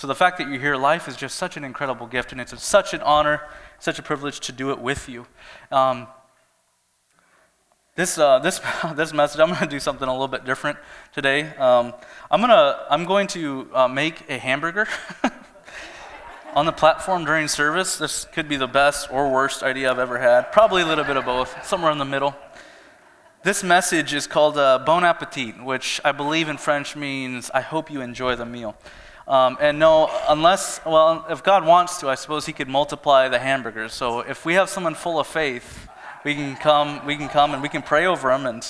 So the fact that you're here, life is just such an incredible gift, and it's such an honor, such a privilege to do it with you. Um, this, uh, this, this message, I'm going to do something a little bit different today. Um, I'm, gonna, I'm going to uh, make a hamburger on the platform during service. This could be the best or worst idea I've ever had. Probably a little bit of both, somewhere in the middle. This message is called uh, Bon Appetit, which I believe in French means I hope you enjoy the meal. Um, and no, unless, well, if God wants to, I suppose He could multiply the hamburgers. So if we have someone full of faith, we can come, we can come and we can pray over them, and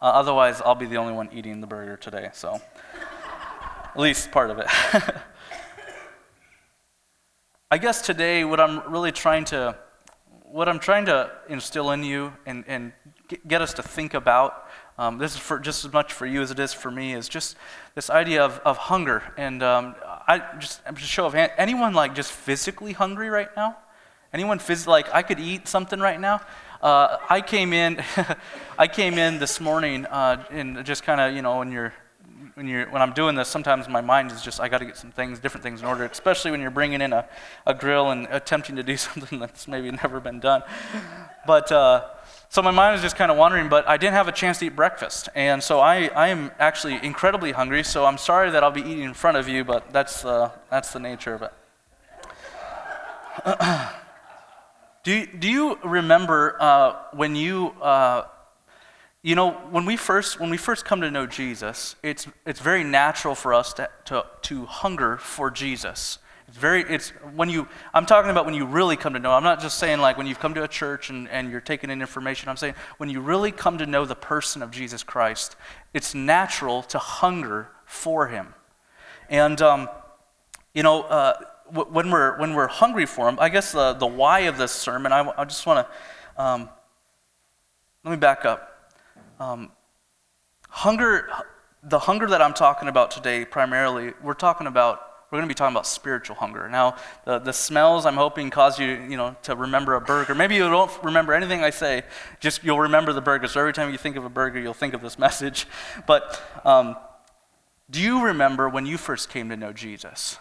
uh, otherwise, I'll be the only one eating the burger today. So, at least part of it. I guess today, what I'm really trying to, what I'm trying to instill in you and, and get us to think about, um, this is for just as much for you as it is for me, is just this idea of, of hunger. And um, I just, just show of hand, anyone like just physically hungry right now? Anyone phys- like I could eat something right now? Uh, I came in, I came in this morning, uh, and just kind of, you know, when you're, when you're, when I'm doing this, sometimes my mind is just, I got to get some things, different things in order. Especially when you're bringing in a, a grill and attempting to do something that's maybe never been done. But uh, so my mind is just kind of wandering. But I didn't have a chance to eat breakfast, and so I, I am actually incredibly hungry. So I'm sorry that I'll be eating in front of you, but that's, uh, that's the nature of it. Do you, do you remember uh, when you, uh, you know, when we first when we first come to know Jesus, it's it's very natural for us to to, to hunger for Jesus. It's very it's when you I'm talking about when you really come to know. I'm not just saying like when you've come to a church and, and you're taking in information. I'm saying when you really come to know the person of Jesus Christ, it's natural to hunger for Him, and um, you know. Uh, when we're, when we're hungry for Him, I guess the, the why of this sermon, I, I just want to, um, let me back up. Um, hunger, the hunger that I'm talking about today, primarily, we're talking about, we're going to be talking about spiritual hunger. Now, the, the smells I'm hoping cause you, you know, to remember a burger. Maybe you don't remember anything I say, just you'll remember the burger. So every time you think of a burger, you'll think of this message. But um, do you remember when you first came to know Jesus?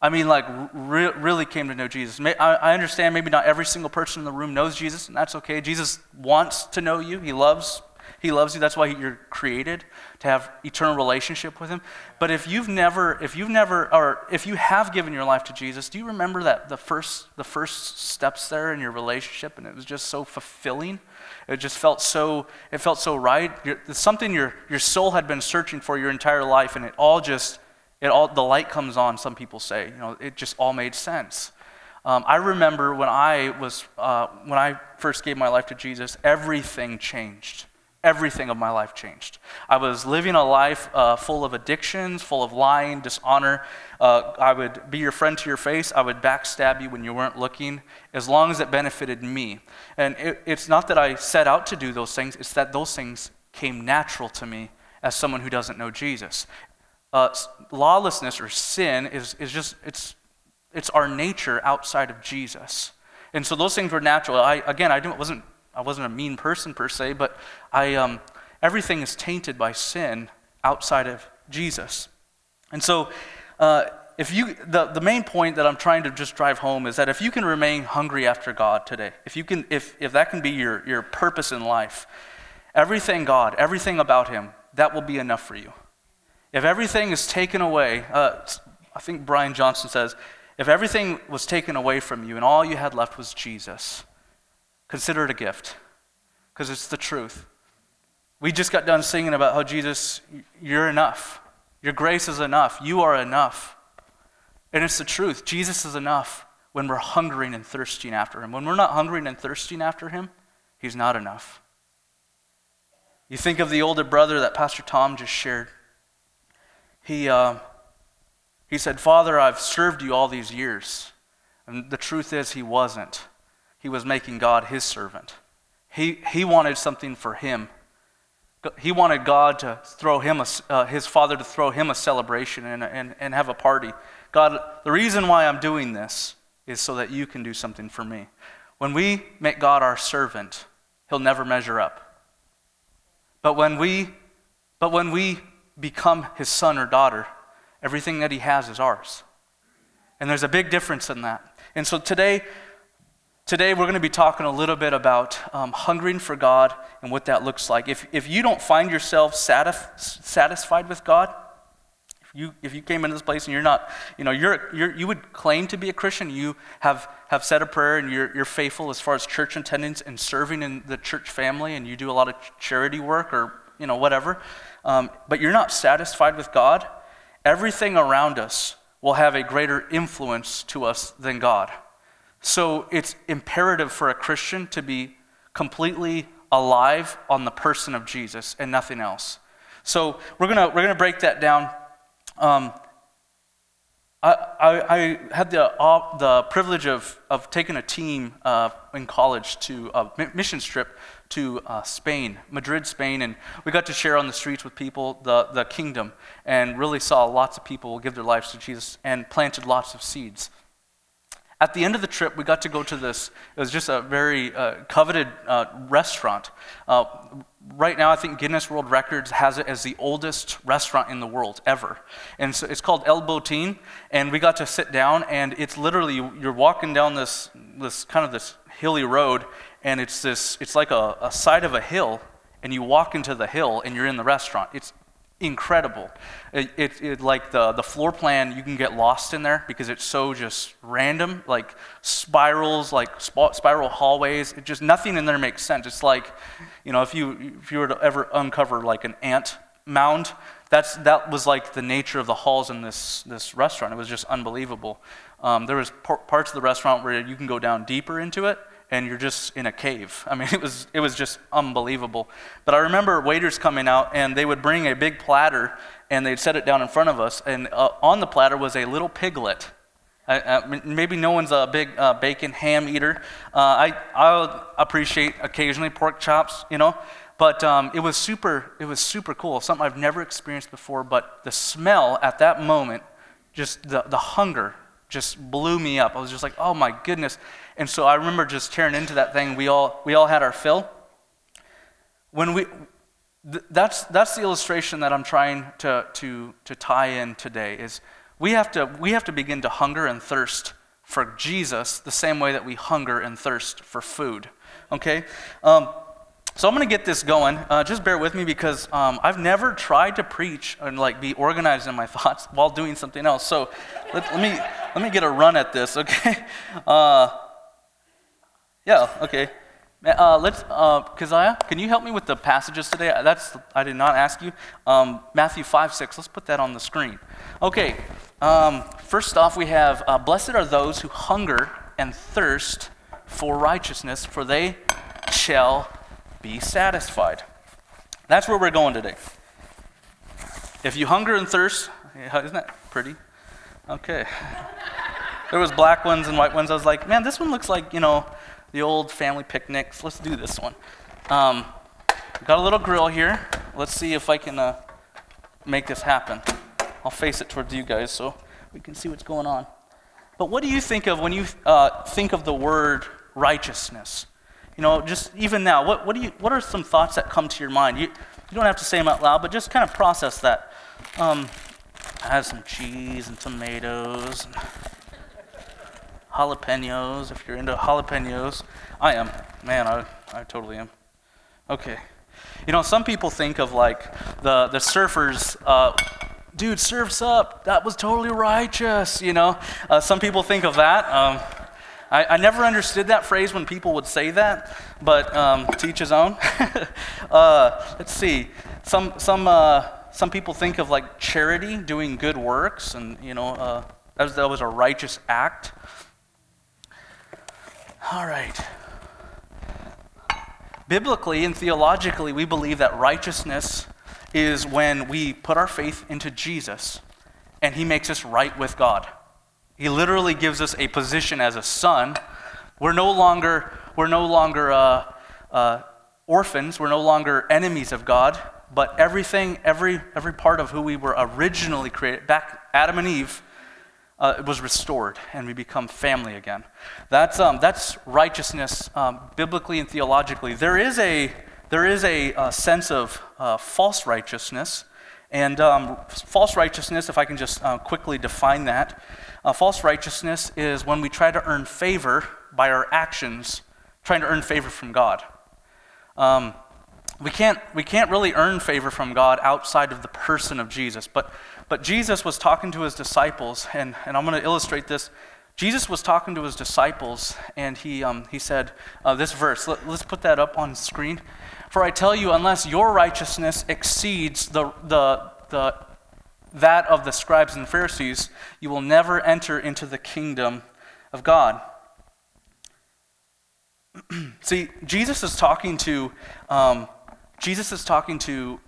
I mean, like, re- really came to know Jesus. I, I understand maybe not every single person in the room knows Jesus, and that's okay. Jesus wants to know you. He loves, he loves you. That's why you're created to have eternal relationship with Him. But if you've never, if you've never, or if you have given your life to Jesus, do you remember that the first, the first steps there in your relationship, and it was just so fulfilling? It just felt so, it felt so right. It's something your, your soul had been searching for your entire life, and it all just it all, the light comes on, some people say. You know, it just all made sense. Um, I remember when I was uh, when I first gave my life to Jesus, everything changed. Everything of my life changed. I was living a life uh, full of addictions, full of lying, dishonor. Uh, I would be your friend to your face. I would backstab you when you weren't looking, as long as it benefited me. And it, it's not that I set out to do those things; it's that those things came natural to me as someone who doesn't know Jesus uh, lawlessness or sin is, is just, it's, it's our nature outside of Jesus. And so those things were natural. I, again, I wasn't, I wasn't a mean person per se, but I, um, everything is tainted by sin outside of Jesus. And so, uh, if you, the, the main point that I'm trying to just drive home is that if you can remain hungry after God today, if, you can, if, if that can be your, your purpose in life, everything God, everything about Him, that will be enough for you. If everything is taken away, uh, I think Brian Johnson says, if everything was taken away from you and all you had left was Jesus, consider it a gift because it's the truth. We just got done singing about how Jesus, you're enough. Your grace is enough. You are enough. And it's the truth. Jesus is enough when we're hungering and thirsting after Him. When we're not hungering and thirsting after Him, He's not enough. You think of the older brother that Pastor Tom just shared he, uh, he said, Father, I've served you all these years. And the truth is, he wasn't. He was making God his servant. He, he wanted something for him. He wanted God to throw him, a, uh, his father to throw him a celebration and, and, and have a party. God, the reason why I'm doing this is so that you can do something for me. When we make God our servant, he'll never measure up. But when we, but when we become his son or daughter, everything that he has is ours. And there's a big difference in that. And so today, today we're going to be talking a little bit about um, hungering for God and what that looks like. If, if you don't find yourself satisf- satisfied with God, if you, if you came into this place and you're not, you know, you're, you're, you would claim to be a Christian, you have, have said a prayer and you're, you're faithful as far as church attendance and serving in the church family and you do a lot of charity work or, you know, whatever, um, but you're not satisfied with God, everything around us will have a greater influence to us than God. So it's imperative for a Christian to be completely alive on the person of Jesus and nothing else. So we're gonna we're gonna break that down. Um, I, I, I, had the, uh, the privilege of, of taking a team uh, in college to a mission trip to uh, Spain, Madrid, Spain, and we got to share on the streets with people the, the kingdom and really saw lots of people give their lives to Jesus and planted lots of seeds. At the end of the trip, we got to go to this, it was just a very uh, coveted uh, restaurant. Uh, right now, I think Guinness World Records has it as the oldest restaurant in the world ever. And so it's called El Botín, and we got to sit down, and it's literally, you're walking down this, this kind of this hilly road, and it's this it's like a, a side of a hill and you walk into the hill and you're in the restaurant it's incredible. It, it, it, like the, the floor plan you can get lost in there because it's so just random like spirals like sp- spiral hallways. It just nothing in there makes sense. It's like you know if you if you were to ever uncover like an ant mound that's that was like the nature of the halls in this this restaurant. It was just unbelievable. Um, there was par- parts of the restaurant where you can go down deeper into it and you're just in a cave. I mean, it was, it was just unbelievable. But I remember waiters coming out, and they would bring a big platter, and they'd set it down in front of us, and uh, on the platter was a little piglet. Uh, maybe no one's a big uh, bacon ham eater. Uh, I I appreciate occasionally pork chops, you know, but um, it was super it was super cool. Something I've never experienced before. But the smell at that moment, just the the hunger, just blew me up. I was just like, oh my goodness. And so I remember just tearing into that thing. We all, we all had our fill. When we, th- that's, that's the illustration that I'm trying to, to, to tie in today is we have, to, we have to begin to hunger and thirst for Jesus the same way that we hunger and thirst for food. Okay? Um, so I'm going to get this going. Uh, just bear with me because um, I've never tried to preach and like be organized in my thoughts while doing something else. So let, let me let me get a run at this, okay? Uh, yeah, okay. Uh, let's, uh, Keziah, can you help me with the passages today? That's, I did not ask you. Um, Matthew 5, 6, let's put that on the screen. Okay, um, first off, we have, uh, Blessed are those who hunger and thirst for righteousness, for they shall be satisfied. That's where we're going today. If you hunger and thirst, isn't that pretty? Okay. there was black ones and white ones. I was like, man, this one looks like, you know, the old family picnics. Let's do this one. Um, got a little grill here. Let's see if I can uh, make this happen. I'll face it towards you guys so we can see what's going on. But what do you think of when you uh, think of the word righteousness? You know, just even now, what, what, do you, what are some thoughts that come to your mind? You, you don't have to say them out loud, but just kind of process that. Um, I have some cheese and tomatoes. And jalapenos, if you're into jalapenos. I am. Man, I, I totally am. Okay. You know, some people think of like the, the surfers, uh, dude, surf's up. That was totally righteous, you know. Uh, some people think of that. Um, I, I, never understood that phrase when people would say that, but um, teach his own. uh, let's see. Some, some, uh, some people think of like charity, doing good works, and, you know, uh, that was, that was a righteous act. All right. Biblically and theologically, we believe that righteousness is when we put our faith into Jesus and he makes us right with God. He literally gives us a position as a son. We're no longer, we're no longer uh, uh, orphans, we're no longer enemies of God, but everything, every, every part of who we were originally created, back Adam and Eve, uh, it was restored and we become family again. That's, um, that's righteousness um, biblically and theologically. There is a, there is a, a sense of uh, false righteousness. And um, false righteousness, if I can just uh, quickly define that, Uh, false righteousness is when we try to earn favor by our actions, trying to earn favor from God. Um, we can't, we can't really earn favor from God outside of the person of Jesus. But, but Jesus was talking to his disciples, and, and I'm going to illustrate this. Jesus was talking to his disciples, and he, um, he said uh, this verse. Let, us put that up on screen. For I tell you, unless your righteousness exceeds the, the, the, that of the scribes and Pharisees, you will never enter into the kingdom of God. See, Jesus is talking to um, Jesus is talking to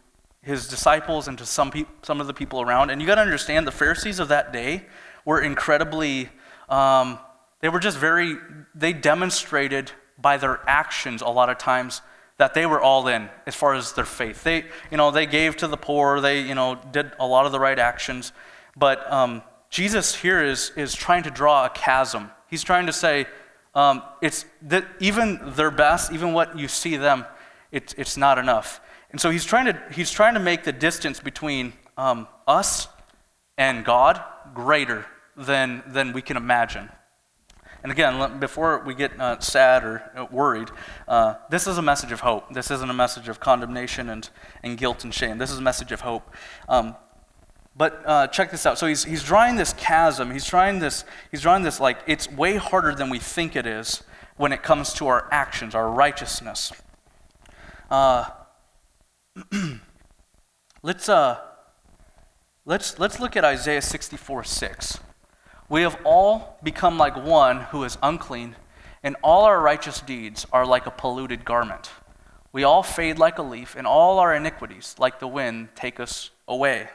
his disciples and to some, pe- some of the people around. And you got to understand the Pharisees of that day were incredibly, um, they were just very, they demonstrated by their actions a lot of times that they were all in as far as their faith. They, you know, they gave to the poor, they, you know, did a lot of the right actions. But um, Jesus here is, is trying to draw a chasm. He's trying to say, um, it's that even their best, even what you see them, it's, it's not enough. And so he's trying to, he's trying to make the distance between um, us and God greater than, than we can imagine. And again, before we get uh, sad or uh, worried, uh, this is a message of hope. This isn't a message of condemnation and, and guilt and shame. This is a message of hope. Um, but uh, check this out. So he's, he's drawing this chasm. He's drawing this, he's drawing this like it's way harder than we think it is when it comes to our actions, our righteousness. Uh, let's, uh, let's, let's look at Isaiah 64 6. We have all become like one who is unclean, and all our righteous deeds are like a polluted garment. We all fade like a leaf, and all our iniquities, like the wind, take us away.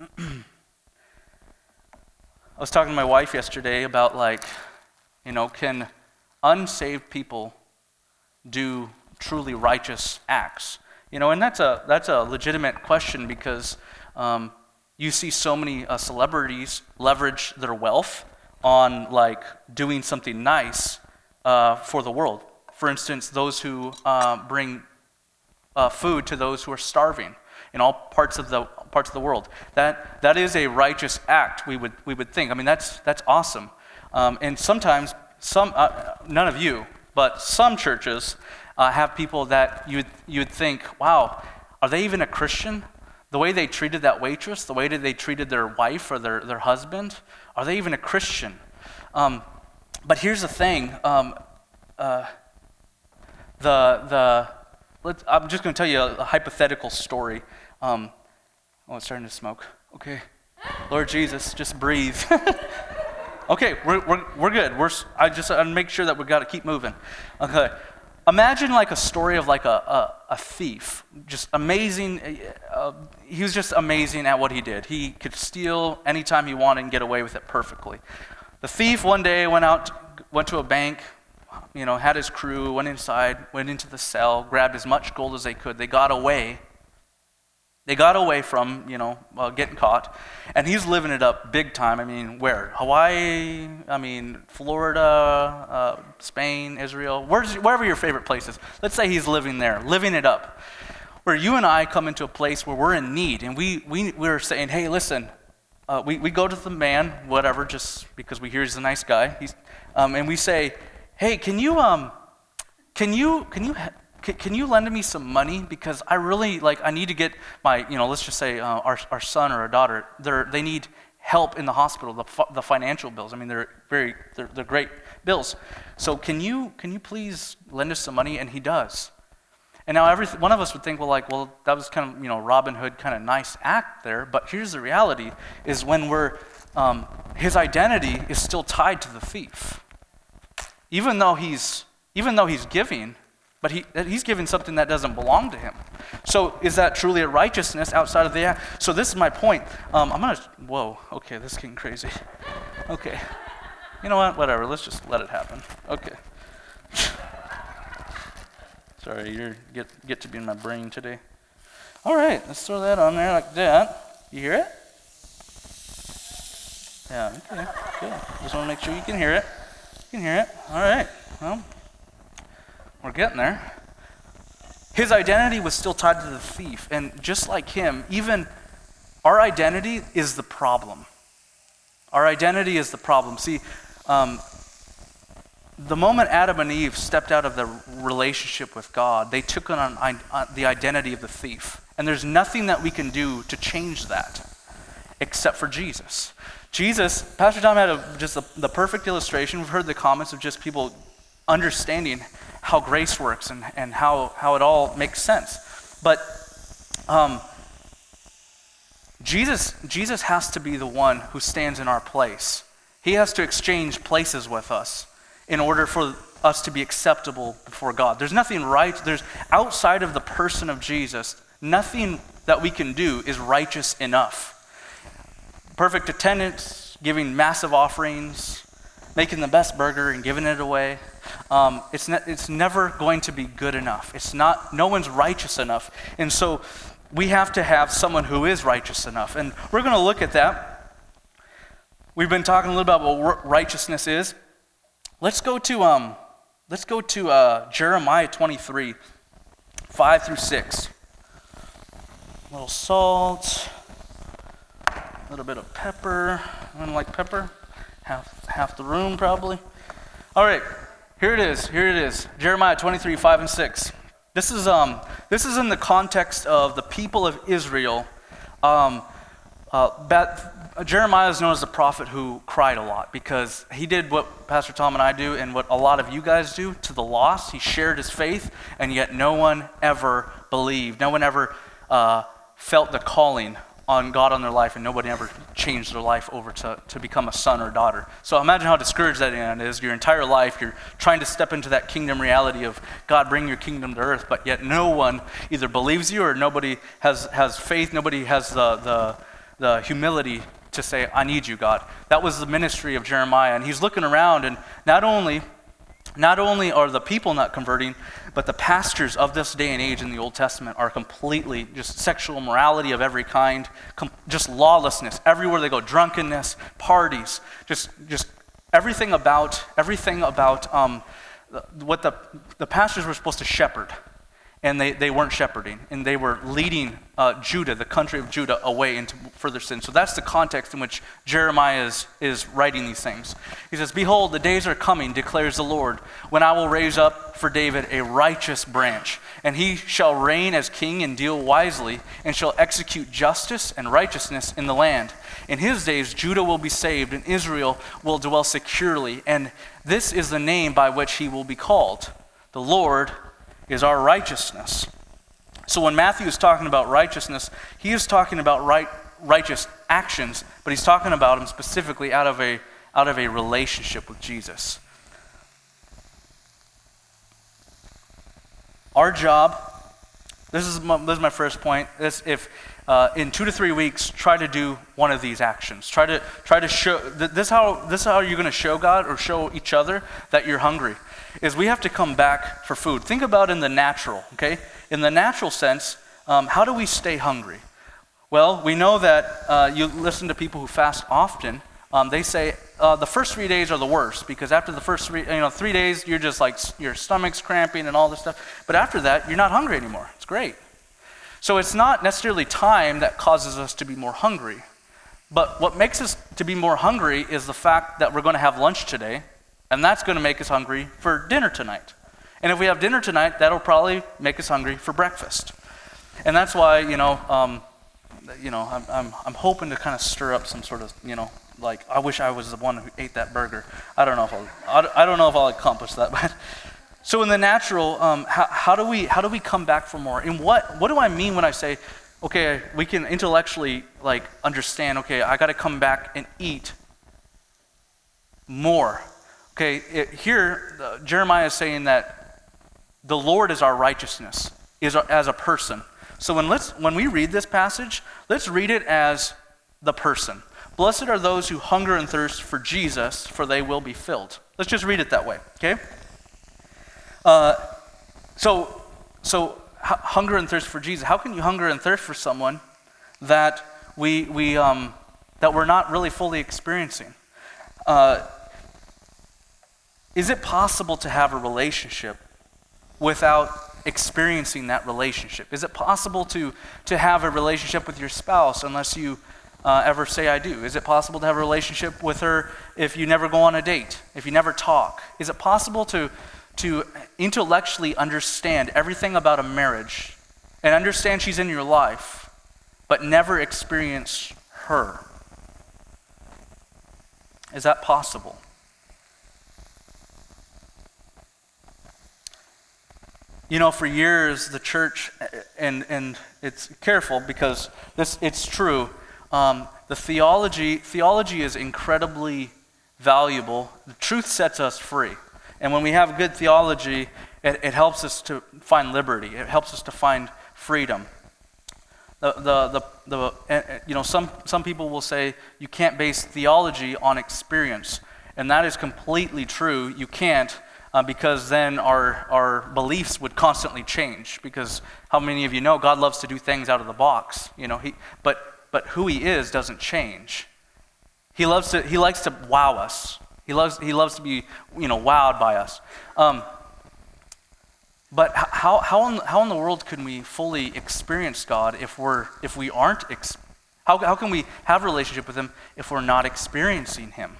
I was talking to my wife yesterday about, like, you know, can unsaved people do truly righteous acts? You know, and that's a, that's a legitimate question because um, you see so many uh, celebrities leverage their wealth on like doing something nice uh, for the world. For instance, those who uh, bring uh, food to those who are starving in all parts of the parts of the world. That that is a righteous act. We would we would think. I mean, that's that's awesome. Um, and sometimes some uh, none of you but some churches uh, have people that you'd, you'd think, wow, are they even a Christian? The way they treated that waitress, the way that they treated their wife or their, their husband, are they even a Christian? Um, but here's the thing um, uh, the, the, I'm just going to tell you a, a hypothetical story. Um, oh, it's starting to smoke. Okay. Lord Jesus, just breathe. Okay, we're, we're, we're good. We're, I just I make sure that we've got to keep moving. Okay. Imagine like a story of like a, a, a thief. Just amazing. Uh, he was just amazing at what he did. He could steal anytime he wanted and get away with it perfectly. The thief one day went out, went to a bank, you know, had his crew, went inside, went into the cell, grabbed as much gold as they could. They got away. They got away from, you know, uh, getting caught. And he's living it up big time. I mean, where? Hawaii, I mean, Florida, uh, Spain, Israel, where's, wherever your favorite place is. Let's say he's living there, living it up. Where you and I come into a place where we're in need and we, we, we're saying, hey, listen, uh, we, we go to the man, whatever, just because we hear he's a nice guy, he's, um, and we say, hey, can you, um, can you, can you, can, you lend me some money? Because I really like I need to get my you know let's just say uh, our our son or our daughter they they need help in the hospital the the financial bills. I mean they're very they're, they're great bills. So can you can you please lend us some money? And he does. And now every one of us would think well like well that was kind of you know Robin Hood kind of nice act there. But here's the reality is when we're um, his identity is still tied to the thief. Even though he's even though he's giving but he, he's giving something that doesn't belong to him. So is that truly a righteousness outside of the act? So this is my point. Um, I'm going to, whoa, okay, this is getting crazy. Okay. You know what? Whatever. Let's just let it happen. Okay. Sorry, you get, get to be in my brain today. All right, let's throw that on there like that. You hear it? Yeah, okay, good. Just want to make sure you can hear it. You can hear it. All right. Well, we're getting there. His identity was still tied to the thief. And just like him, even, Our identity is the problem. Our identity is the problem. See, um, the moment Adam and Eve stepped out of the relationship with God, they took on, on, on the identity of the thief. And there's nothing that we can do to change that except for Jesus. Jesus, Pastor Tom had a, just a, the perfect illustration. We've heard the comments of just people understanding how grace works and, and how, how it all makes sense. But um, Jesus, Jesus has to be the one who stands in our place. He has to exchange places with us in order for us to be acceptable before God. There's nothing right, there's outside of the person of Jesus, nothing that we can do is righteous enough. Perfect attendance, giving massive offerings, making the best burger and giving it away. Um, it's, ne- it's never going to be good enough. It's not, no one's righteous enough. And so we have to have someone who is righteous enough. And we're going to look at that. We've been talking a little about what righteousness is. Let's go to, um, let's go to uh, Jeremiah 23, 5 through 6. A little salt, a little bit of pepper. Anyone like pepper? Half, half the room, probably. All right, here it is. Here it is. Jeremiah 23, 5 and 6. This is, um, this is in the context of the people of Israel. Um, uh, Jeremiah is known as the prophet who cried a lot because he did what Pastor Tom and I do and what a lot of you guys do to the lost. He shared his faith, and yet no one ever believed. No one ever uh, felt the calling on God on their life, and nobody ever changed their life over to, to become a son or daughter. So imagine how discouraged that is. Your entire life, you're trying to step into that kingdom reality of God, bring your kingdom to earth, but yet no one either believes you or nobody has, has faith, nobody has the, the, the humility to say, I need you, God. That was the ministry of Jeremiah. And he's looking around, and not only, not only are the people not converting, but the pastors of this day and age in the Old Testament are completely just sexual morality of every kind, com- just lawlessness. Everywhere they go, drunkenness, parties, just, just everything about, everything about um, what the, the pastors were supposed to shepherd and they, they weren't shepherding, and they were leading uh, Judah, the country of Judah, away into further sin. So that's the context in which Jeremiah is, is writing these things. He says, Behold, the days are coming, declares the Lord, when I will raise up for David a righteous branch, and he shall reign as king and deal wisely, and shall execute justice and righteousness in the land. In his days, Judah will be saved, and Israel will dwell securely, and this is the name by which he will be called. The Lord is our righteousness. So when Matthew is talking about righteousness, he is talking about right, righteous actions, but he's talking about them specifically out of a, out of a relationship with Jesus. Our job, this is my, this is my first point, is if uh, in two to three weeks, try to do one of these actions. Try to, try to show, this, how, this is how you're going to show God or show each other that you're hungry is we have to come back for food. Think about in the natural, okay? In the natural sense, um, how do we stay hungry? Well, we know that uh, you listen to people who fast often. Um, they say uh, the first three days are the worst because after the first three, you know, three days, you're just like your stomach's cramping and all this stuff. But after that, you're not hungry anymore. It's great. So it's not necessarily time that causes us to be more hungry. But what makes us to be more hungry is the fact that we're going to have lunch today and that's going to make us hungry for dinner tonight. And if we have dinner tonight, that'll probably make us hungry for breakfast. And that's why, you know, um, you know, I'm, I'm, I'm hoping to kind of stir up some sort of, you know, like, I wish I was the one who ate that burger. I don't know if I'll, I don't know if I'll accomplish that. But so in the natural, um, how, how, do we, how do we come back for more? And what, what do I mean when I say, okay, we can intellectually, like, understand, okay, I got to come back and eat more Okay, it, here uh, Jeremiah is saying that the Lord is our righteousness, is as a person. So when let's when we read this passage, let's read it as the person. Blessed are those who hunger and thirst for Jesus, for they will be filled. Let's just read it that way, okay? Uh, so, so h- hunger and thirst for Jesus. How can you hunger and thirst for someone that we, we um, that we're not really fully experiencing? Uh, is it possible to have a relationship without experiencing that relationship? Is it possible to, to have a relationship with your spouse unless you uh, ever say I do? Is it possible to have a relationship with her if you never go on a date, if you never talk? Is it possible to, to intellectually understand everything about a marriage and understand she's in your life, but never experience her? Is that possible? You know, for years, the church, and, and it's careful because this, it's true, um, the theology, theology is incredibly valuable. The truth sets us free. And when we have good theology, it, it helps us to find liberty. It helps us to find freedom. The, the, the, the, eh, eh, you know, some, some people will say you can't base theology on experience. And that is completely true. You can't uh, because then our, our beliefs would constantly change. Because how many of you know God loves to do things out of the box? You know, he, but, but who He is doesn't change. He, loves to, he likes to wow us. He loves, he loves to be, you know, wowed by us. Um, but how, how, in, how in the world can we fully experience God if, we're, if we aren't, ex- how, how can we have a relationship with Him if we're not experiencing Him?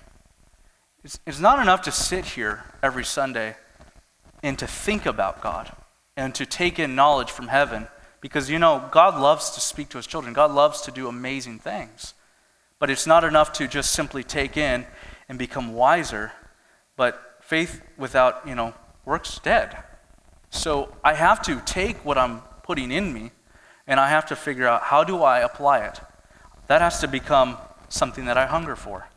It's, it's not enough to sit here every Sunday and to think about God and to take in knowledge from heaven because, you know, God loves to speak to his children. God loves to do amazing things. But it's not enough to just simply take in and become wiser. But faith without, you know, works dead. So I have to take what I'm putting in me and I have to figure out how do I apply it. That has to become something that I hunger for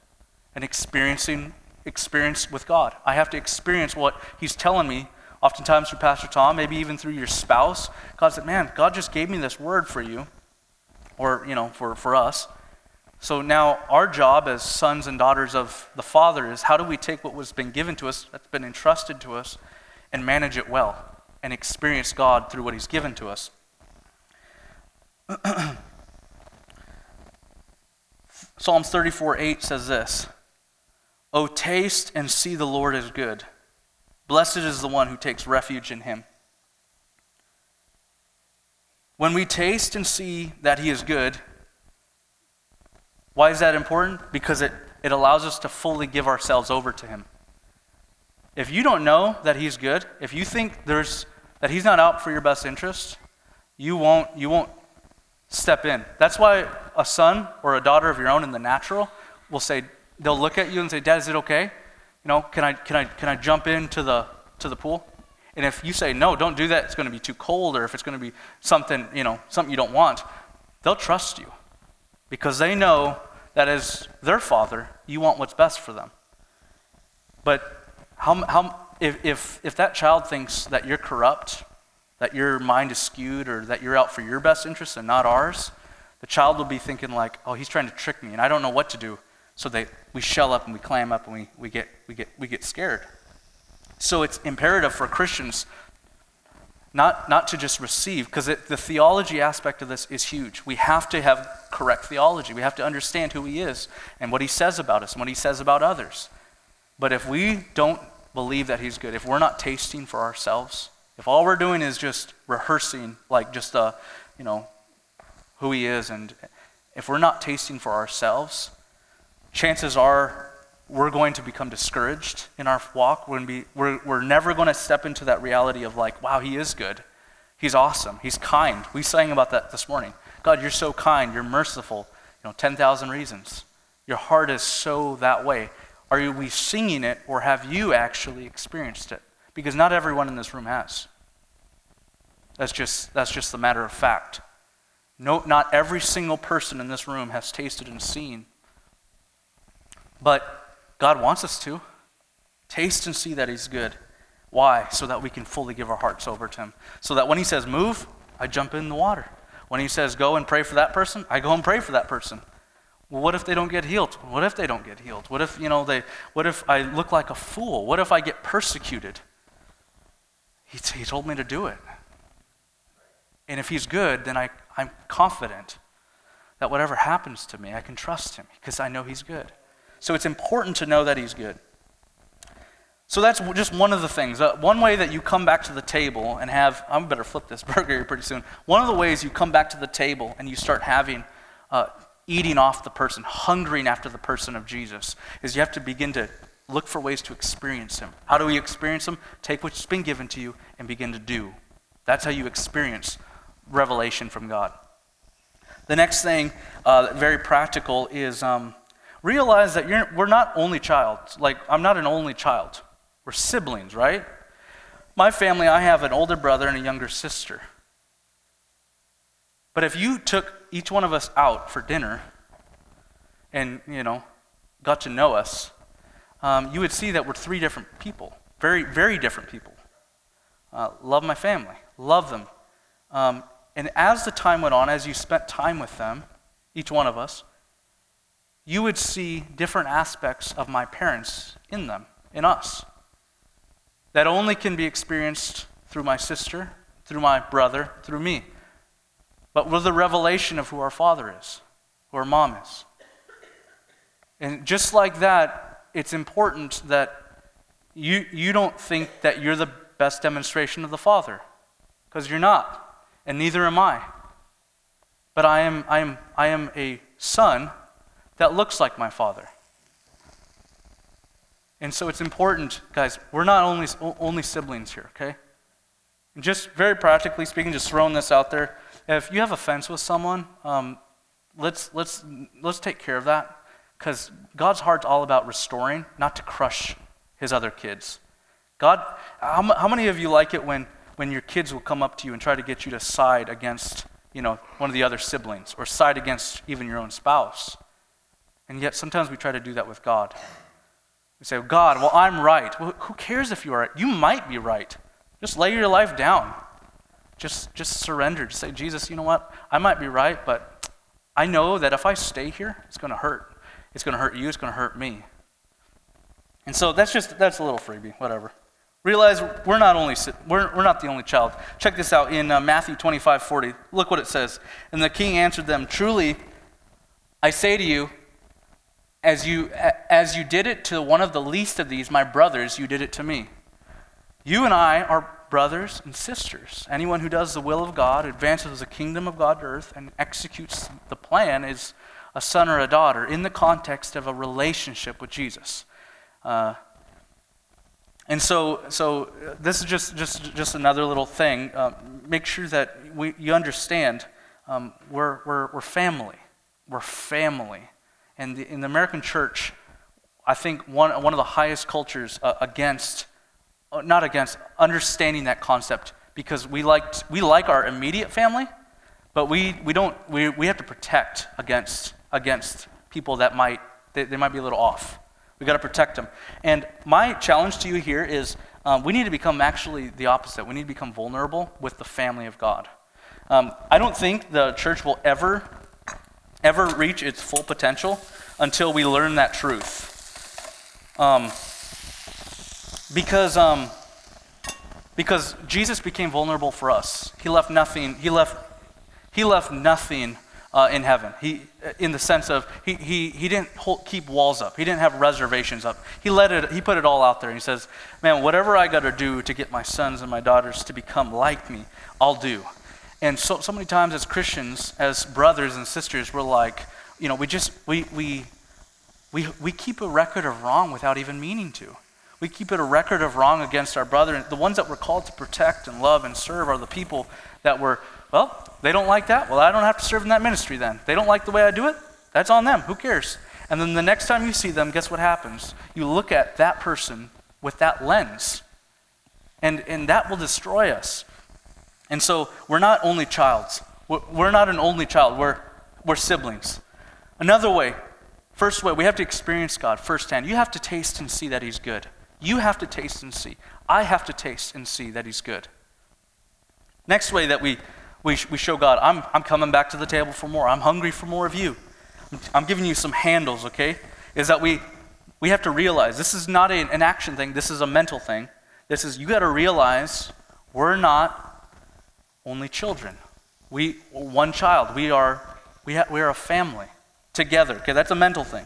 and experiencing experience with God. I have to experience what He's telling me, oftentimes through Pastor Tom, maybe even through your spouse. God said, Man, God just gave me this word for you, or, you know, for, for us. So now our job as sons and daughters of the Father is how do we take what was been given to us, that's been entrusted to us, and manage it well and experience God through what He's given to us. Psalms 34 8 says this Oh, taste and see the Lord is good. Blessed is the one who takes refuge in him. When we taste and see that he is good, why is that important? Because it, it allows us to fully give ourselves over to him. If you don't know that he's good, if you think there's that he's not out for your best interest, you won't you won't step in. That's why a son or a daughter of your own in the natural will say, they'll look at you and say, Dad, is it okay? You know, can I, can I, can I jump into the, to the pool? And if you say, no, don't do that, it's going to be too cold, or if it's going to be something, you know, something you don't want, they'll trust you because they know that as their father, you want what's best for them. But how, how, if, if, if that child thinks that you're corrupt, that your mind is skewed, or that you're out for your best interests and not ours, the child will be thinking like, oh, he's trying to trick me, and I don't know what to do. So we shell up and we clam up and we, we, get, we, get, we get scared. So it's imperative for Christians not, not to just receive, because the theology aspect of this is huge. We have to have correct theology. We have to understand who He is and what He says about us and what He says about others. But if we don't believe that He's good, if we're not tasting for ourselves, if all we're doing is just rehearsing, like just, uh, you know, who He is, and if we're not tasting for ourselves, chances are we're going to become discouraged in our walk. We're, be, we're, we're never going to step into that reality of, like, wow, he is good. He's awesome. He's kind. We sang about that this morning. God, you're so kind. You're merciful. You know, 10,000 reasons. Your heart is so that way. Are we singing it or have you actually experienced it? Because not everyone in this room has. That's just, that's just the matter of fact. No, not every single person in this room has tasted and seen but God wants us to. Taste and see that He's good. Why? So that we can fully give our hearts over to Him. So that when He says move, I jump in the water. When He says go and pray for that person, I go and pray for that person. Well, what if they don't get healed? What if they don't get healed? What if, you know, they, what if I look like a fool? What if I get persecuted? He, he told me to do it. And if he's good, then I, I'm confident that whatever happens to me, I can trust him because I know he's good. So it's important to know that He's good. So that's just one of the things. Uh, one way that you come back to the table and have, I'm better flip this burger here pretty soon. One of the ways you come back to the table and you start having, uh, eating off the person, hungering after the person of Jesus, is you have to begin to look for ways to experience Him. How do we experience Him? Take what's been given to you and begin to do. That's how you experience revelation from God. The next thing, uh, very practical, is um, realize that we're not only child. Like, I'm not an only child. We're siblings, right? My family, I have an older brother and a younger sister. But if you took each one of us out for dinner and, you know, got to know us, um, you would see that we're three different people, very, very different people. Uh, love my family, love them. Um, and as the time went on, as you spent time with them, each one of us, you would see different aspects of my parents in them, in us that only can be experienced through my sister, through my brother, through me. But with the revelation of who our father is, who our mom is. And just like that, it's important that you, you don't think that you're the best demonstration of the Father, because you're not, and neither am I. But I am, I, am, I am a son that looks like my Father. And so it's important, guys, we're not only, only siblings here, okay? And just very practically speaking, just throwing this out there, if you have a fence with someone, um, let's, let's, let's take care of that because God's heart's all about restoring, not to crush his other kids. God, how, how many of you like it when, when your kids will come up to you and try to get you to side against, you know, one of the other siblings or side against even your own spouse? And yet sometimes we try to do that with God. We say, God, well, I'm right. Well, who cares if you are right? You might be right. Just lay your life down. Just, just surrender. Just say, Jesus, you know what? I might be right, but I know that if I stay here, it's going to hurt. It's going to hurt you. It's going to hurt me. And so that's just, that's a little freebie, whatever. Realize we're not only, we're, we're not the only child. Check this out in uh, Matthew 25, 40. Look what it says. And the king answered them, Truly, I say to you, as you, as you did it to one of the least of these, my brothers, you did it to me. You and I are brothers and sisters. Anyone who does the will of God, advances the kingdom of God to earth, and executes the plan is a son or a daughter in the context of a relationship with Jesus. Uh, and so, so uh, this is just, just, just another little thing. Uh, make sure that we, you understand um, we're, we're, we're family. We're family. And the, in the American church, I think one, one of the highest cultures uh, against, uh, not against, understanding that concept because we like, we like our immediate family, but we, we, don't, we, we have to protect against, against people that might, they, they might be a little off. We got to protect them. And my challenge to you here is um, we need to become actually the opposite. We need to become vulnerable with the family of God. Um, I don't think the church will ever ever reach its full potential until we learn that truth. Um, because, um, because Jesus became vulnerable for us. He left nothing, he left, he left nothing uh, in heaven. He, in the sense of he, he, he didn't hold, keep walls up. He didn't have reservations up. He let it. He put it all out there. And He says, "Man, whatever I got to do to get my sons and my daughters to become like me, I'll do." And so, so many times as Christians, as brothers and sisters, we're like, you know, we just, we, we, we, we keep a record of wrong without even meaning to. We keep it a record of wrong against our brother. The ones that we're called to protect and love and serve are the people that were, well, they don't like that. Well, I don't have to serve in that ministry then. They don't like the way I do it. That's on them. Who cares? And then the next time you see them, guess what happens? You look at that person with that lens. And, and that will destroy us. And so we're not only childs. We're not an only child. We're, we're siblings. Another way, first way, we have to experience God firsthand. You have to taste and see that He's good. You have to taste and see. I have to taste and see that He's good. Next way that we, we, we show God, I'm, I'm coming back to the table for more. I'm hungry for more of you. I'm giving you some handles, okay? Is that we, we have to realize this is not a, an action thing, this is a mental thing. This is, you got to realize we're not only children. We, one child. We are, we, ha- we are a family together. Okay, that's a mental thing.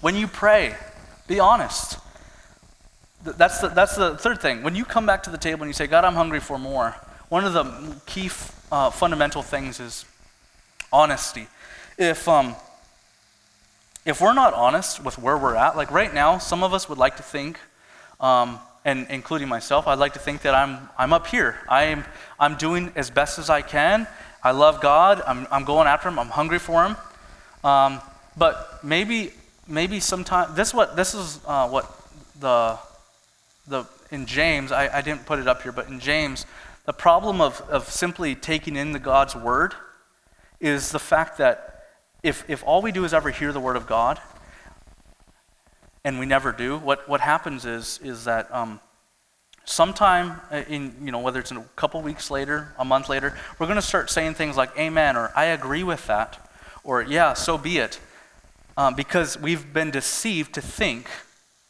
When you pray, be honest. th- that's the, that's the third thing. When you come back to the table and you say, God, I'm hungry for more, one of the key f- uh, fundamental things is honesty. If, um, if we're not honest with where we're at, like right now, some of us would like to think, um, and including myself, I'd like to think that I'm, I'm up here. I'm, I'm doing as best as I can. I love God. I'm, I'm going after Him. I'm hungry for Him. Um, but maybe, maybe sometime, this, what, this is uh, what the, the, in James, I, I didn't put it up here, but in James, the problem of, of simply taking in the God's word is the fact that if, if all we do is ever hear the word of God, and we never do, what, what happens is, is that um, sometime in, you know, whether it's a couple weeks later, a month later, we're going to start saying things like, Amen, or I agree with that, or Yeah, so be it. Um, because we've been deceived to think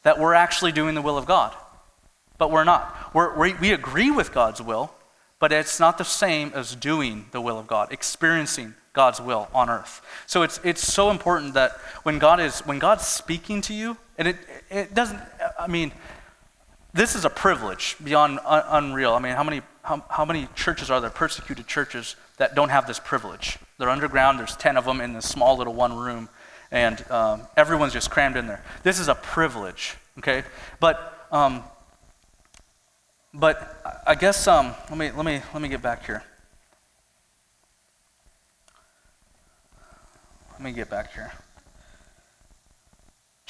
that we're actually doing the will of God. But we're not. We're, we we agree with God's will, but it's not the same as doing the will of God, experiencing God's will on earth. So it's, it's so important that when God is when God's speaking to you, and it, it doesn't, I mean, this is a privilege beyond un- unreal. I mean, how many, how, how many churches are there, persecuted churches, that don't have this privilege? They're underground, there's 10 of them in this small little one room, and um, everyone's just crammed in there. This is a privilege, okay? But, um, but I guess, um, let, me, let, me, let me get back here. Let me get back here.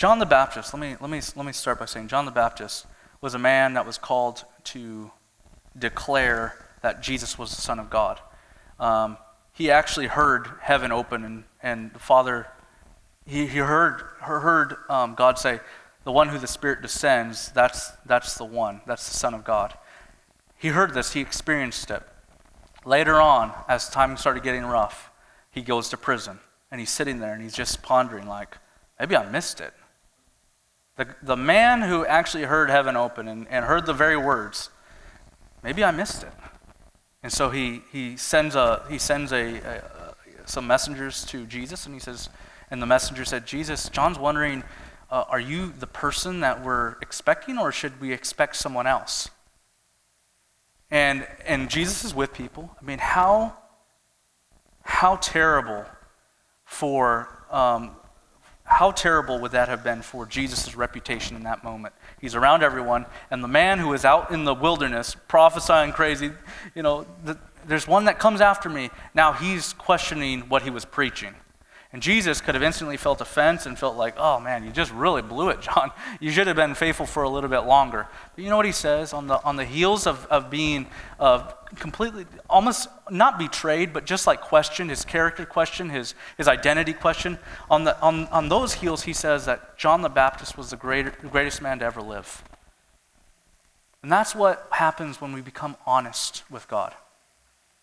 John the Baptist, let me, let, me, let me start by saying John the Baptist was a man that was called to declare that Jesus was the Son of God. Um, he actually heard heaven open, and, and the Father, he, he heard, heard um, God say, The one who the Spirit descends, that's, that's the one, that's the Son of God. He heard this, he experienced it. Later on, as time started getting rough, he goes to prison, and he's sitting there and he's just pondering, like, maybe I missed it. The, the man who actually heard heaven open and, and heard the very words, maybe I missed it. And so he, he sends, a, he sends a, a, some messengers to Jesus, and he says, and the messenger said, Jesus, John's wondering, uh, are you the person that we're expecting, or should we expect someone else? And, and Jesus is with people. I mean, how, how terrible for um, how terrible would that have been for Jesus' reputation in that moment? He's around everyone, and the man who is out in the wilderness prophesying crazy, you know, the, there's one that comes after me. Now he's questioning what he was preaching. And Jesus could have instantly felt offense and felt like, oh man, you just really blew it, John. You should have been faithful for a little bit longer. But you know what he says? On the, on the heels of, of being uh, completely, almost not betrayed, but just like questioned, his character questioned, his, his identity questioned, on, the, on, on those heels, he says that John the Baptist was the greater, greatest man to ever live. And that's what happens when we become honest with God.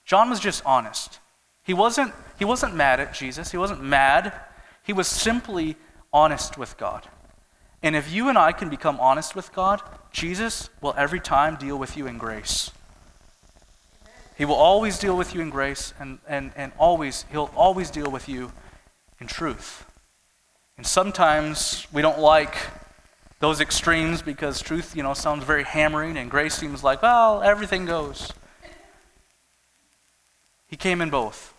John was just honest. He wasn't, he wasn't mad at Jesus. He wasn't mad. He was simply honest with God. And if you and I can become honest with God, Jesus will every time deal with you in grace. He will always deal with you in grace, and, and, and always, he'll always deal with you in truth. And sometimes we don't like those extremes because truth, you know, sounds very hammering, and grace seems like, well, everything goes. He came in both.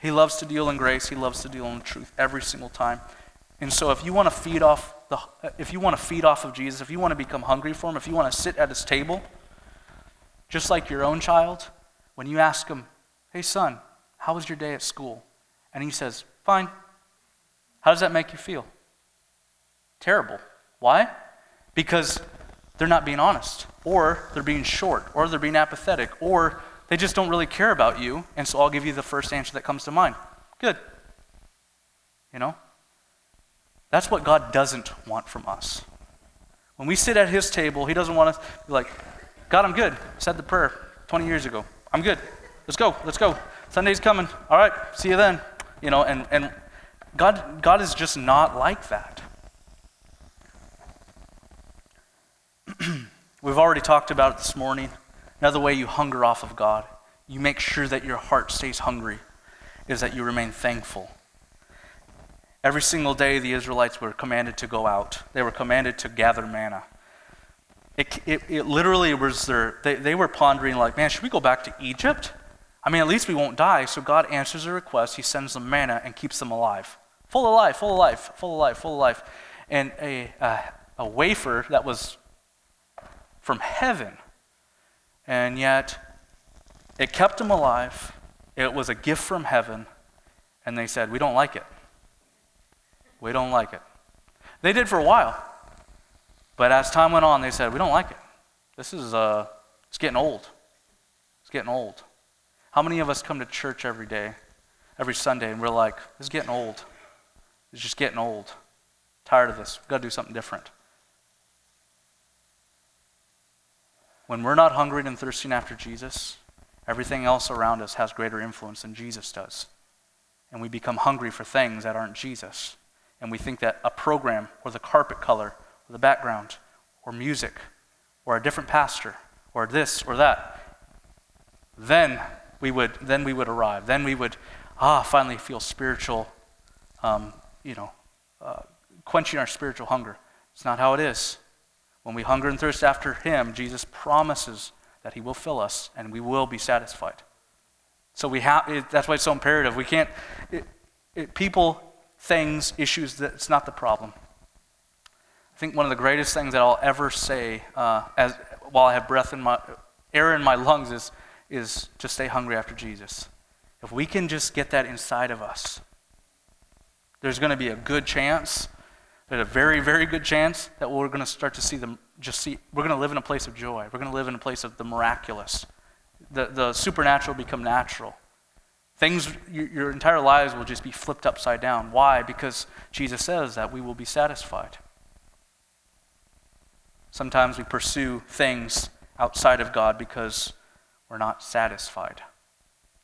He loves to deal in grace. He loves to deal in truth every single time. And so if you want to feed off the if you want to feed off of Jesus, if you want to become hungry for him, if you want to sit at his table, just like your own child, when you ask him, "Hey son, how was your day at school?" and he says, "Fine." How does that make you feel? Terrible. Why? Because they're not being honest, or they're being short, or they're being apathetic, or they just don't really care about you, and so I'll give you the first answer that comes to mind. Good. You know? That's what God doesn't want from us. When we sit at His table, He doesn't want us to be like, God, I'm good. said the prayer 20 years ago. I'm good. Let's go. Let's go. Sunday's coming. All right. See you then. You know, and, and God, God is just not like that. We've already talked about it this morning. Another way you hunger off of God, you make sure that your heart stays hungry, is that you remain thankful. Every single day, the Israelites were commanded to go out, they were commanded to gather manna. It, it, it literally was their, they, they were pondering, like, man, should we go back to Egypt? I mean, at least we won't die. So God answers their request. He sends them manna and keeps them alive. Full of life, full of life, full of life, full of life. And a, a, a wafer that was from heaven. And yet, it kept them alive. It was a gift from heaven. And they said, We don't like it. We don't like it. They did for a while. But as time went on, they said, We don't like it. This is, uh, it's getting old. It's getting old. How many of us come to church every day, every Sunday, and we're like, This is getting old. It's just getting old. Tired of this. We've got to do something different. When we're not hungry and thirsting after Jesus, everything else around us has greater influence than Jesus does. And we become hungry for things that aren't Jesus. And we think that a program or the carpet color or the background or music or a different pastor or this or that, then we would, then we would arrive. Then we would, ah, finally feel spiritual, um, you know, uh, quenching our spiritual hunger. It's not how it is. When we hunger and thirst after Him, Jesus promises that He will fill us and we will be satisfied. So we have, that's why it's so imperative. We can't, it, it, people, things, issues, that's not the problem. I think one of the greatest things that I'll ever say uh, as, while I have breath in my, air in my lungs is, is to stay hungry after Jesus. If we can just get that inside of us, there's going to be a good chance, there's a very, very good chance that we're going to start to see them, just see, we're going to live in a place of joy. We're going to live in a place of the miraculous. The, the supernatural become natural. Things, your, your entire lives will just be flipped upside down. Why? Because Jesus says that we will be satisfied. Sometimes we pursue things outside of God because we're not satisfied.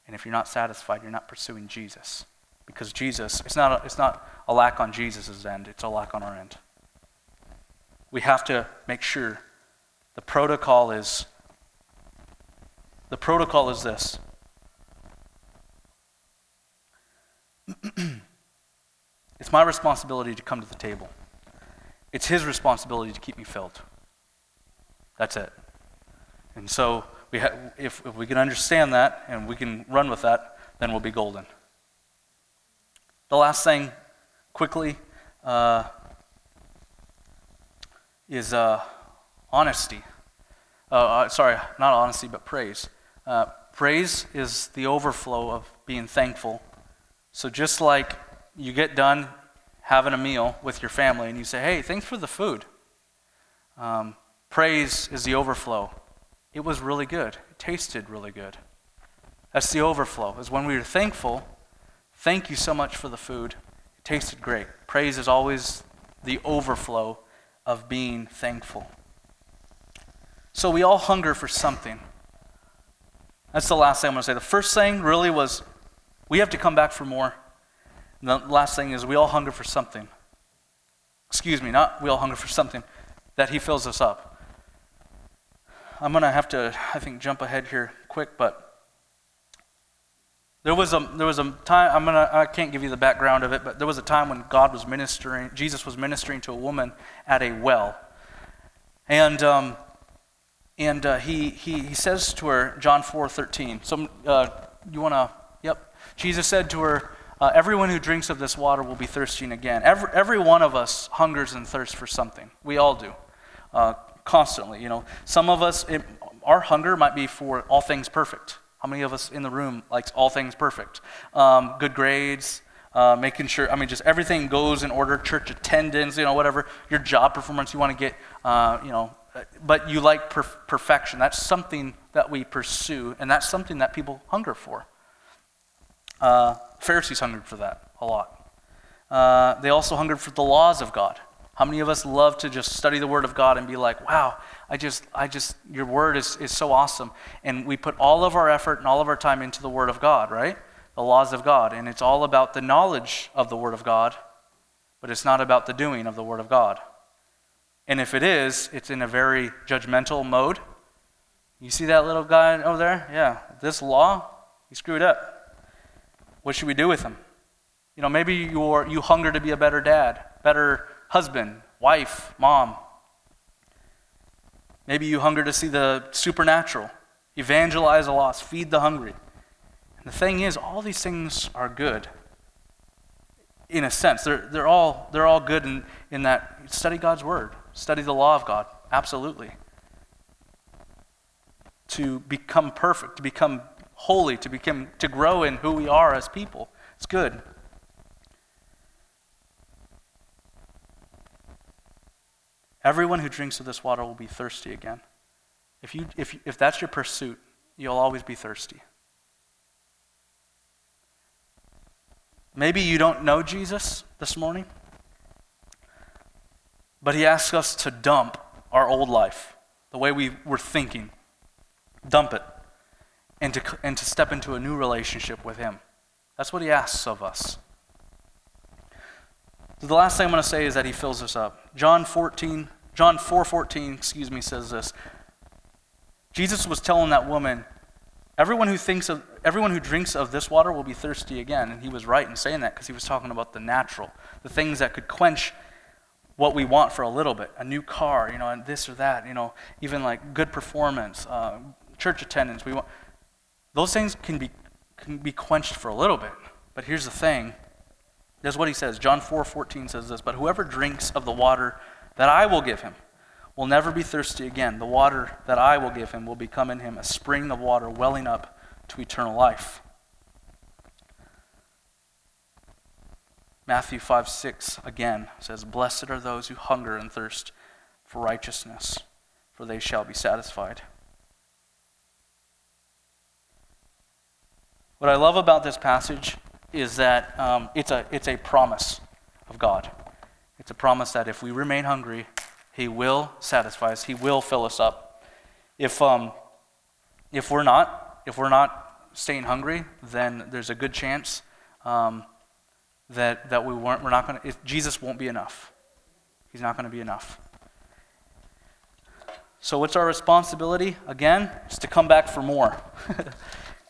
And if you're not satisfied, you're not pursuing Jesus. Because Jesus, it's not a, it's not a lack on Jesus' end, it's a lack on our end. We have to make sure the protocol is the protocol is this. it's my responsibility to come to the table. It's his responsibility to keep me filled. That's it. And so, we ha- if, if we can understand that and we can run with that, then we'll be golden. The last thing, quickly, uh, is uh, honesty. Uh, uh sorry, not honesty, but praise. Uh, praise is the overflow of being thankful. So just like you get done having a meal with your family and you say, hey, thanks for the food. Um, Praise is the overflow. It was really good. It tasted really good. That's the overflow, is when we are thankful. Thank you so much for the food. It tasted great. Praise is always the overflow of being thankful. So we all hunger for something. That's the last thing I'm going to say. The first thing really was we have to come back for more. And the last thing is we all hunger for something. Excuse me, not we all hunger for something, that He fills us up. I'm going to have to, I think, jump ahead here quick, but there was a, there was a time, I'm gonna, I can't give you the background of it, but there was a time when God was ministering, Jesus was ministering to a woman at a well. And, um, and uh, he, he, he says to her, John 4 13, so uh, you want to, yep. Jesus said to her, uh, Everyone who drinks of this water will be thirsting again. Every, every one of us hungers and thirsts for something. We all do. Uh, constantly. You know, some of us, it, our hunger might be for all things perfect. How many of us in the room likes all things perfect? Um, good grades, uh, making sure, I mean, just everything goes in order, church attendance, you know, whatever, your job performance you want to get, uh, you know, but you like per- perfection. That's something that we pursue, and that's something that people hunger for. Uh, Pharisees hungered for that a lot. Uh, they also hungered for the laws of God. How many of us love to just study the Word of God and be like, wow, I just, I just, your Word is, is so awesome. And we put all of our effort and all of our time into the Word of God, right? The laws of God. And it's all about the knowledge of the Word of God, but it's not about the doing of the Word of God. And if it is, it's in a very judgmental mode. You see that little guy over there? Yeah, this law, he screwed up. What should we do with him? You know, maybe you're, you hunger to be a better dad, better husband, wife, mom. Maybe you hunger to see the supernatural, evangelize the lost, feed the hungry. And the thing is, all these things are good in a sense. They're, they're, all, they're all good in, in that study God's word, study the law of God, absolutely. To become perfect, to become holy, to, become, to grow in who we are as people. It's good. Everyone who drinks of this water will be thirsty again. If, you, if, if that's your pursuit, you'll always be thirsty. Maybe you don't know Jesus this morning, but he asks us to dump our old life, the way we were thinking. Dump it and to, and to step into a new relationship with him. That's what he asks of us. So the last thing I'm going to say is that he fills us up. John 14, John 4:14, excuse me, says this. Jesus was telling that woman, Everyone who thinks of everyone who drinks of this water will be thirsty again. And he was right in saying that because he was talking about the natural, the things that could quench what we want for a little bit, a new car, you know, and this or that, you know, even like good performance, uh, church attendance. We want those things can be can be quenched for a little bit. But here's the thing. That's what he says. John 4 14 says this, but whoever drinks of the water that I will give him will never be thirsty again. The water that I will give him will become in him a spring of water welling up to eternal life. Matthew 5 6 again says, Blessed are those who hunger and thirst for righteousness, for they shall be satisfied. What I love about this passage is that um, it's, a, it's a promise of God. It's a promise that if we remain hungry, he will satisfy us. He will fill us up. If, um, if we're not, if we're not staying hungry, then there's a good chance um, that, that we weren't, we're not going to, Jesus won't be enough. He's not going to be enough. So, what's our responsibility? Again, is to come back for more.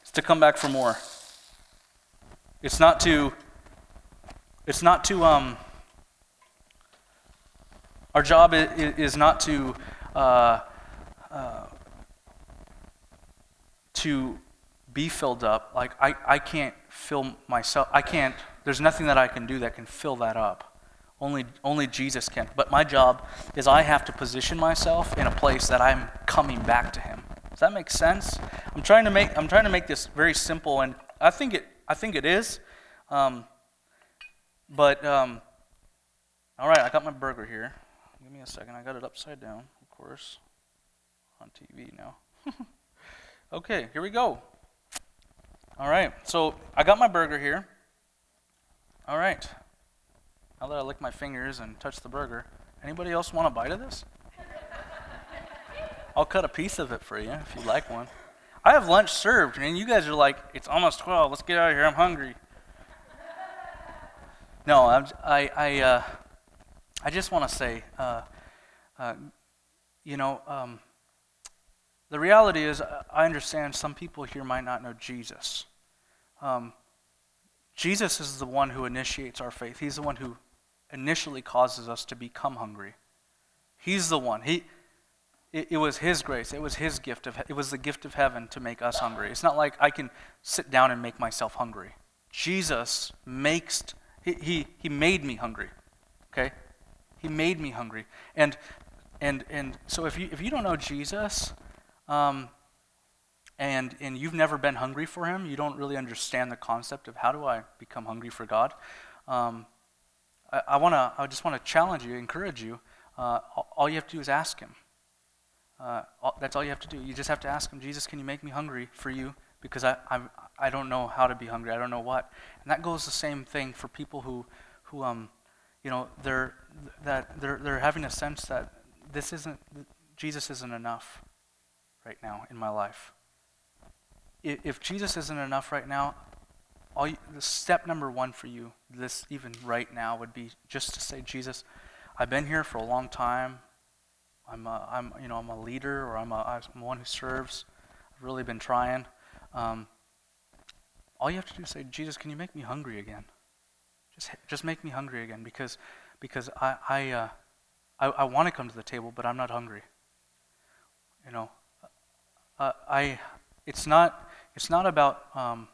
it's to come back for more. It's not to, it's not to, um, our job is not to uh, uh, to be filled up. Like I, I can't fill myself. I can't. There's nothing that I can do that can fill that up. Only only Jesus can. But my job is I have to position myself in a place that I'm coming back to Him. Does that make sense? I'm trying to make I'm trying to make this very simple, and I think it I think it is. Um, but um, all right, I got my burger here. Give me a second. I got it upside down, of course, on TV now. okay, here we go. All right, so I got my burger here. All right. Now that I lick my fingers and touch the burger, anybody else want a bite of this? I'll cut a piece of it for you if you like one. I have lunch served, and you guys are like, it's almost 12. Let's get out of here. I'm hungry. No, I'm, I, I, uh, I just want to say, uh, uh, you know, um, the reality is, uh, I understand some people here might not know Jesus. Um, Jesus is the one who initiates our faith. He's the one who initially causes us to become hungry. He's the one. He, it, it, was His grace. It was His gift. Of, it was the gift of heaven to make us hungry. It's not like I can sit down and make myself hungry. Jesus makes, He, he, he made me hungry. Okay? He made me hungry. And, and, and so if you, if you don't know Jesus, um, and, and you've never been hungry for him, you don't really understand the concept of how do I become hungry for God. Um, I, I, wanna, I just want to challenge you, encourage you. Uh, all you have to do is ask him. Uh, all, that's all you have to do. You just have to ask him, Jesus, can you make me hungry for you? Because I, I'm, I don't know how to be hungry. I don't know what. And that goes the same thing for people who, who um, you know, they're, that they're, they're having a sense that this isn't, Jesus isn't enough right now in my life. If Jesus isn't enough right now, all you, the step number one for you, this even right now, would be just to say, Jesus, I've been here for a long time. I'm, a, I'm, you know, I'm a leader or I'm, a, I'm one who serves. I've really been trying. Um, all you have to do is say, Jesus, can you make me hungry again? Just, just make me hungry again because, because I, I, uh, I, I want to come to the table, but I'm not hungry. You know, uh, I, it's not, it's not about, um,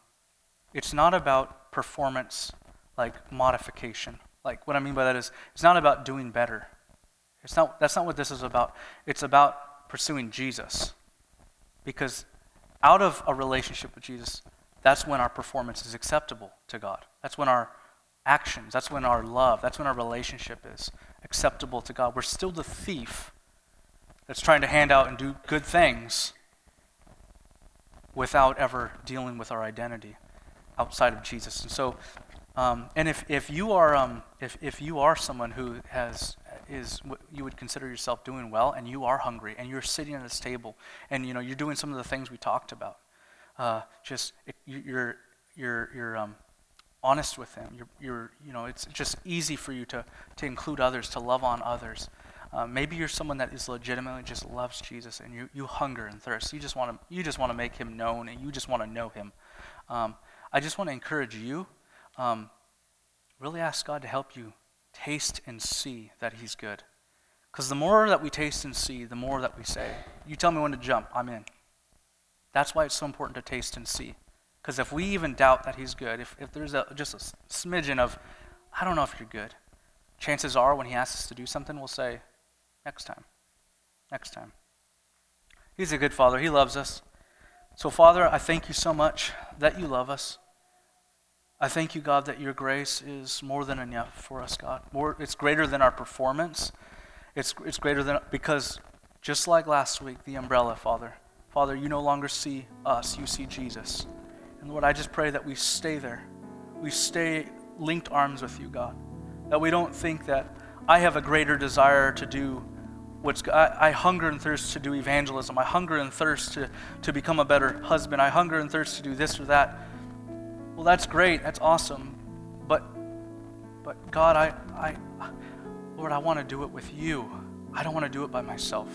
it's not about performance like modification. Like what I mean by that is, it's not about doing better. It's not, that's not what this is about. It's about pursuing Jesus. Because out of a relationship with Jesus, that's when our performance is acceptable to God. That's when our actions, that's when our love, that's when our relationship is acceptable to God. We're still the thief that's trying to hand out and do good things without ever dealing with our identity outside of Jesus. And so, um, and if, if you are um, if, if you are someone who has is what you would consider yourself doing well, and you are hungry, and you're sitting at this table, and you know you're doing some of the things we talked about, uh, just it, you're you're you're um, honest with them. You're, you're you know it's just easy for you to to include others, to love on others. Uh, maybe you're someone that is legitimately just loves Jesus and you, you hunger and thirst. You just want to you just want to make him known and you just want to know him. Um, I just want to encourage you. Um, really ask God to help you taste and see that he's good. Because the more that we taste and see, the more that we say, You tell me when to jump, I'm in. That's why it's so important to taste and see. Because if we even doubt that he's good, if, if there's a, just a smidgen of, I don't know if you're good, chances are when he asks us to do something, we'll say, Next time. Next time. He's a good father. He loves us. So, Father, I thank you so much that you love us. I thank you, God, that your grace is more than enough for us, God. More, it's greater than our performance. It's, it's greater than, because just like last week, the umbrella, Father, Father, you no longer see us, you see Jesus. And Lord, I just pray that we stay there. We stay linked arms with you, God. That we don't think that I have a greater desire to do what's I, I, hunger and thirst to do evangelism. I hunger and thirst to, to become a better husband. I hunger and thirst to do this or that. Well, that's great. That's awesome. But but God, I, I Lord, I want to do it with you. I don't want to do it by myself.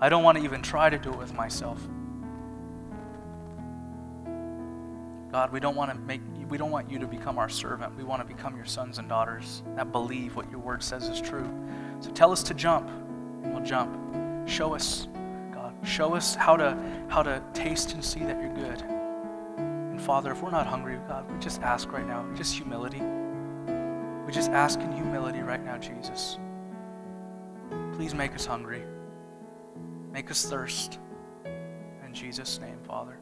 I don't want to even try to do it with myself. God, we don't want to make we don't want you to become our servant. We want to become your sons and daughters that believe what your word says is true. So tell us to jump, and we'll jump. Show us, God. Show us how to how to taste and see that you're good. Father, if we're not hungry, God, we just ask right now, just humility. We just ask in humility right now, Jesus. Please make us hungry. Make us thirst. In Jesus' name, Father.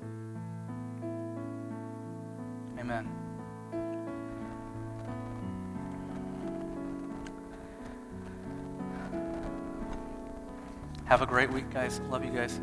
Amen. Have a great week, guys. Love you guys.